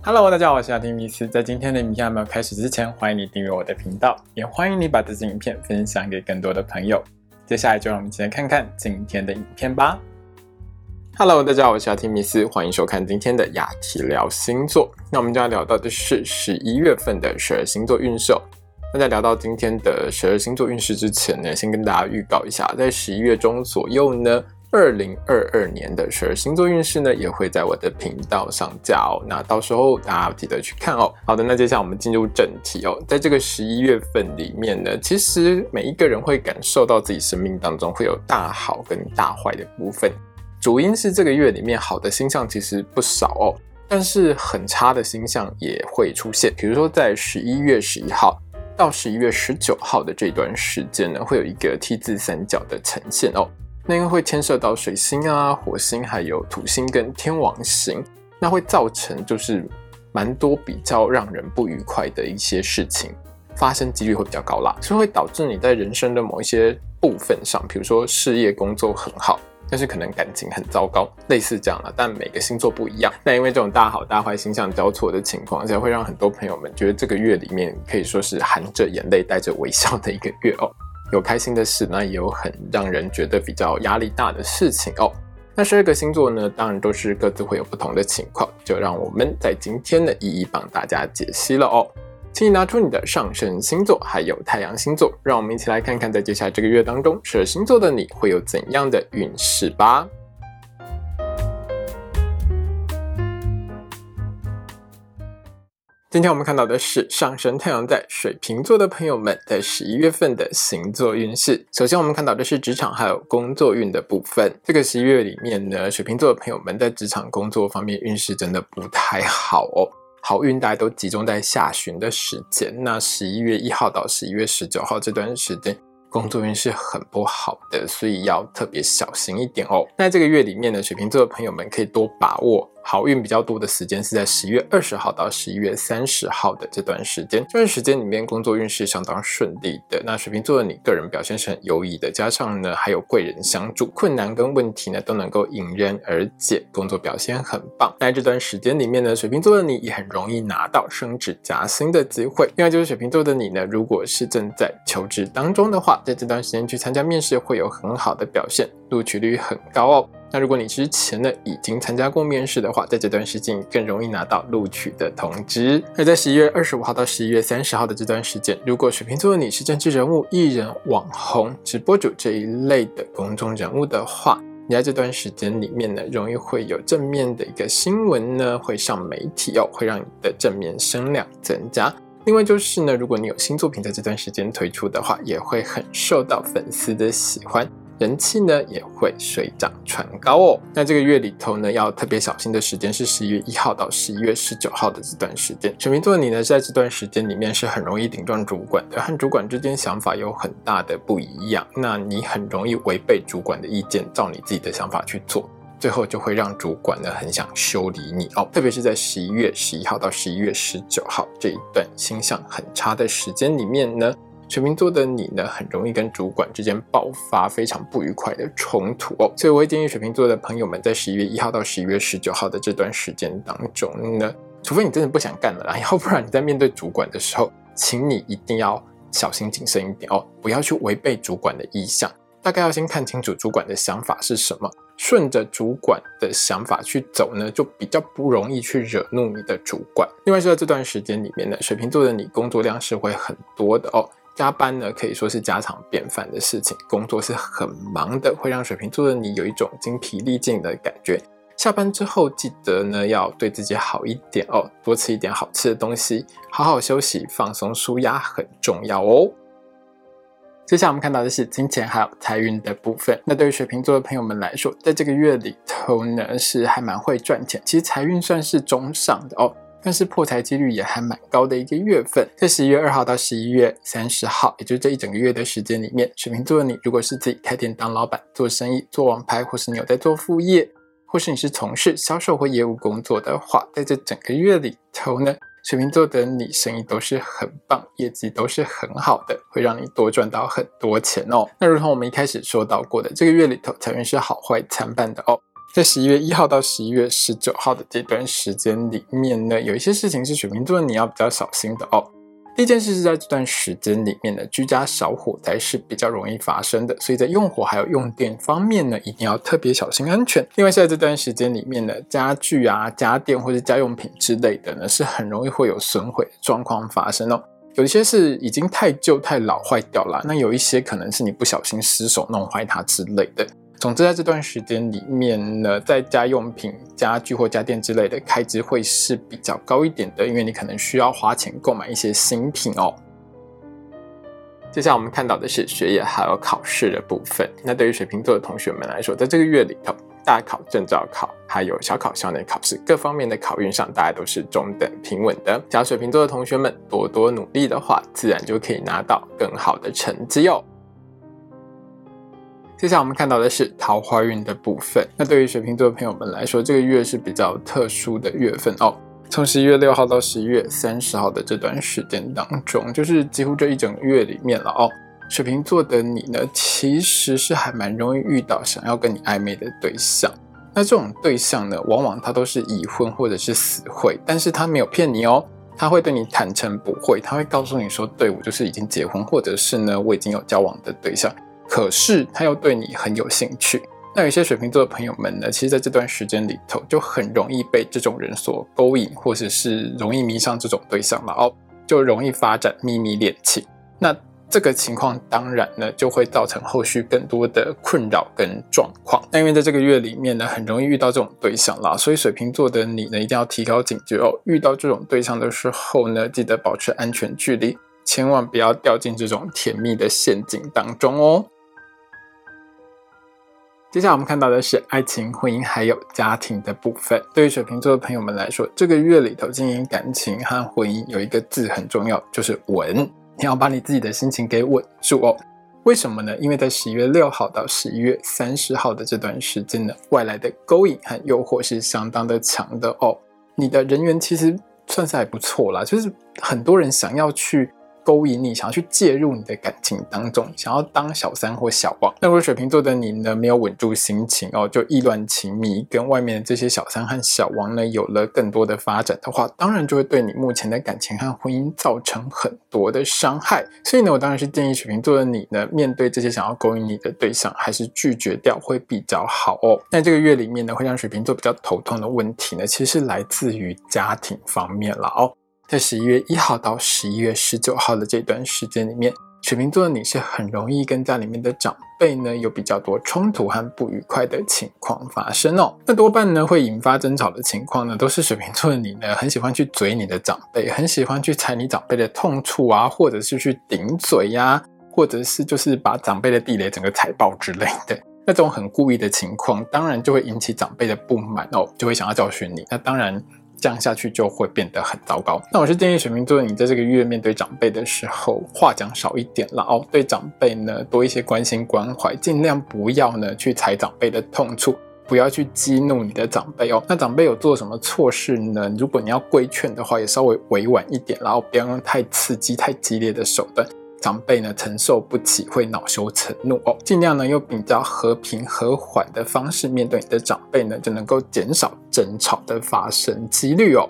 Hello，大家好，我是阿丁米斯。在今天的影片还没有开始之前，欢迎你订阅我的频道，也欢迎你把这支影片分享给更多的朋友。接下来就让我们一起来看看今天的影片吧。Hello，大家好，我是阿提米斯，欢迎收看今天的雅提聊星座。那我们就要聊到的是十一月份的十二星座运势。那在聊到今天的十二星座运势之前呢，先跟大家预告一下，在十一月中左右呢。二零二二年的十二星座运势呢，也会在我的频道上架哦。那到时候大家记得去看哦。好的，那接下来我们进入正题哦。在这个十一月份里面呢，其实每一个人会感受到自己生命当中会有大好跟大坏的部分。主因是这个月里面好的星象其实不少哦，但是很差的星象也会出现。比如说在十一月十一号到十一月十九号的这段时间呢，会有一个 T 字三角的呈现哦。那因为会牵涉到水星啊、火星，还有土星跟天王星，那会造成就是蛮多比较让人不愉快的一些事情发生，几率会比较高啦，所以会导致你在人生的某一些部分上，比如说事业工作很好，但是可能感情很糟糕，类似这样的。但每个星座不一样，那因为这种大好大坏星象交错的情况下，会让很多朋友们觉得这个月里面可以说是含着眼泪带着微笑的一个月哦。有开心的事，那也有很让人觉得比较压力大的事情哦。那十二个星座呢，当然都是各自会有不同的情况，就让我们在今天呢一一帮大家解析了哦。请你拿出你的上升星座，还有太阳星座，让我们一起来看看，在接下来这个月当中，十二星座的你会有怎样的运势吧。今天我们看到的是上升太阳在水瓶座的朋友们在十一月份的星座运势。首先，我们看到的是职场还有工作运的部分。这个十一月里面呢，水瓶座的朋友们在职场工作方面运势真的不太好哦。好运大家都集中在下旬的时间，那十一月一号到十一月十九号这段时间。工作运是很不好的，所以要特别小心一点哦。那这个月里面呢，水瓶座的朋友们可以多把握好运比较多的时间，是在十一月二十号到十一月三十号的这段时间。这段时间里面，工作运势相当顺利的。那水瓶座的你个人表现是很优异的，加上呢还有贵人相助，困难跟问题呢都能够迎刃而解，工作表现很棒。那这段时间里面呢，水瓶座的你也很容易拿到升职加薪的机会。另外就是水瓶座的你呢，如果是正在求职当中的话，在这段时间去参加面试会有很好的表现，录取率很高哦。那如果你之前呢已经参加过面试的话，在这段时间更容易拿到录取的通知。而在十一月二十五号到十一月三十号的这段时间，如果水瓶座的你是政治人物、艺人、网红、直播主这一类的公众人物的话，你在这段时间里面呢，容易会有正面的一个新闻呢会上媒体哦，会让你的正面声量增加。另外就是呢，如果你有新作品在这段时间推出的话，也会很受到粉丝的喜欢，人气呢也会水涨船高哦。那这个月里头呢，要特别小心的时间是十一月一号到十一月十九号的这段时间。水瓶座你呢，在这段时间里面是很容易顶撞主管的，和主管之间想法有很大的不一样，那你很容易违背主管的意见，照你自己的想法去做。最后就会让主管呢很想修理你哦，特别是在十一月十一号到十一月十九号这一段星象很差的时间里面呢，水瓶座的你呢很容易跟主管之间爆发非常不愉快的冲突哦，所以我会建议水瓶座的朋友们在十一月一号到十一月十九号的这段时间当中呢，除非你真的不想干了，啦，要不然你在面对主管的时候，请你一定要小心谨慎一点哦，不要去违背主管的意向。大概要先看清楚主管的想法是什么，顺着主管的想法去走呢，就比较不容易去惹怒你的主管。另外，在这段时间里面呢，水瓶座的你工作量是会很多的哦，加班呢可以说是家常便饭的事情，工作是很忙的，会让水瓶座的你有一种精疲力尽的感觉。下班之后记得呢要对自己好一点哦，多吃一点好吃的东西，好好休息、放松、舒压很重要哦。接下来我们看到的是金钱还有财运的部分。那对于水瓶座的朋友们来说，在这个月里头呢，是还蛮会赚钱。其实财运算是中上的哦，但是破财几率也还蛮高的一个月份。在十一月二号到十一月三十号，也就是这一整个月的时间里面，水瓶座的你，如果是自己开店当老板、做生意、做网拍，或是你有在做副业，或是你是从事销售或业务工作的话，在这整个月里头呢。水瓶座的你，生意都是很棒，业绩都是很好的，会让你多赚到很多钱哦。那如同我们一开始说到过的，这个月里头财运是好坏参半的哦。在十一月一号到十一月十九号的这段时间里面呢，有一些事情是水瓶座你要比较小心的哦。第一件事是在这段时间里面呢，居家小火灾是比较容易发生的，所以在用火还有用电方面呢，一定要特别小心安全。另外，在这段时间里面呢，家具啊、家电或者家用品之类的呢，是很容易会有损毁状况发生哦。有一些是已经太旧、太老坏掉了，那有一些可能是你不小心失手弄坏它之类的。总之，在这段时间里面呢，在家用品、家具或家电之类的开支会是比较高一点的，因为你可能需要花钱购买一些新品哦。接下来我们看到的是学业还有考试的部分。那对于水瓶座的同学们来说，在这个月里头，大考、证照考还有小考、校内考试各方面的考运上，大家都是中等平稳的。只要水瓶座的同学们多多努力的话，自然就可以拿到更好的成绩哦。接下来我们看到的是桃花运的部分。那对于水瓶座的朋友们来说，这个月是比较特殊的月份哦。从十一月六号到十一月三十号的这段时间当中，就是几乎这一整个月里面了哦。水瓶座的你呢，其实是还蛮容易遇到想要跟你暧昧的对象。那这种对象呢，往往他都是已婚或者是死会，但是他没有骗你哦，他会对你坦诚不讳，他会告诉你说，对我就是已经结婚，或者是呢，我已经有交往的对象。可是他又对你很有兴趣，那有些水瓶座的朋友们呢，其实在这段时间里头就很容易被这种人所勾引，或者是容易迷上这种对象了哦，就容易发展秘密恋情。那这个情况当然呢，就会造成后续更多的困扰跟状况。那因为在这个月里面呢，很容易遇到这种对象啦，所以水瓶座的你呢，一定要提高警觉哦。遇到这种对象的时候呢，记得保持安全距离，千万不要掉进这种甜蜜的陷阱当中哦。接下来我们看到的是爱情、婚姻还有家庭的部分。对于水瓶座的朋友们来说，这个月里头经营感情和婚姻有一个字很重要，就是稳。你要把你自己的心情给稳住哦。为什么呢？因为在十一月六号到十一月三十号的这段时间呢，外来的勾引和诱惑是相当的强的哦。你的人缘其实算是还不错啦，就是很多人想要去。勾引你，想要去介入你的感情当中，想要当小三或小王。那如果水瓶座的你呢，没有稳住心情哦，就意乱情迷，跟外面的这些小三和小王呢，有了更多的发展的话，当然就会对你目前的感情和婚姻造成很多的伤害。所以呢，我当然是建议水瓶座的你呢，面对这些想要勾引你的对象，还是拒绝掉会比较好哦。那这个月里面呢，会让水瓶座比较头痛的问题呢，其实来自于家庭方面了哦。在十一月一号到十一月十九号的这段时间里面，水瓶座的你是很容易跟家里面的长辈呢有比较多冲突和不愉快的情况发生哦。那多半呢会引发争吵的情况呢，都是水瓶座的你呢很喜欢去嘴你的长辈，很喜欢去踩你长辈的痛处啊，或者是去顶嘴呀，或者是就是把长辈的地雷整个踩爆之类的那种很故意的情况，当然就会引起长辈的不满哦，就会想要教训你。那当然。这样下去就会变得很糟糕。那我是建议水瓶座，你在这个月面对长辈的时候，话讲少一点了哦。对长辈呢多一些关心关怀，尽量不要呢去踩长辈的痛处，不要去激怒你的长辈哦。那长辈有做什么错事呢？如果你要规劝的话，也稍微委婉一点，然后不要用太刺激、太激烈的手段。长辈呢承受不起，会恼羞成怒哦。尽量呢用比较和平和缓的方式面对你的长辈呢，就能够减少争吵的发生几率哦。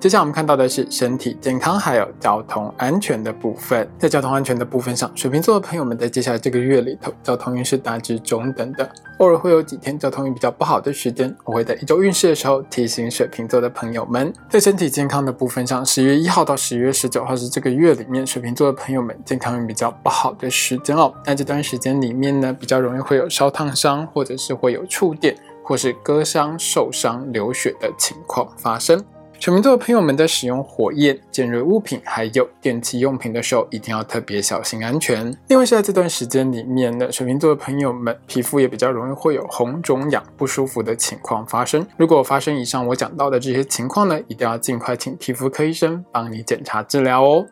接下来我们看到的是身体健康还有交通安全的部分。在交通安全的部分上，水瓶座的朋友们在接下来这个月里头，交通运势大致中等的，偶尔会有几天交通运比较不好的时间。我会在一周运势的时候提醒水瓶座的朋友们。在身体健康的部分上，十月一号到十月十九号是这个月里面水瓶座的朋友们健康运比较不好的时间哦。那这段时间里面呢，比较容易会有烧烫伤，或者是会有触电，或是割伤、受伤、流血的情况发生。水瓶座的朋友们在使用火焰、尖锐物品还有电器用品的时候，一定要特别小心安全。另外是在这段时间里面呢，水瓶座的朋友们皮肤也比较容易会有红肿痒不舒服的情况发生。如果发生以上我讲到的这些情况呢，一定要尽快请皮肤科医生帮你检查治疗哦。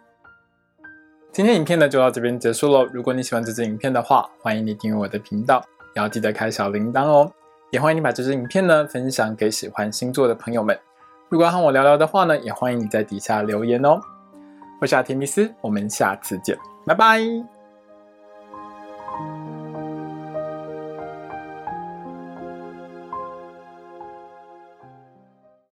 今天影片呢就到这边结束喽。如果你喜欢这支影片的话，欢迎你订阅我的频道，也要记得开小铃铛哦。也欢迎你把这支影片呢分享给喜欢星座的朋友们。如果要和我聊聊的话呢，也欢迎你在底下留言哦。我是阿提米斯，我们下次见，拜拜。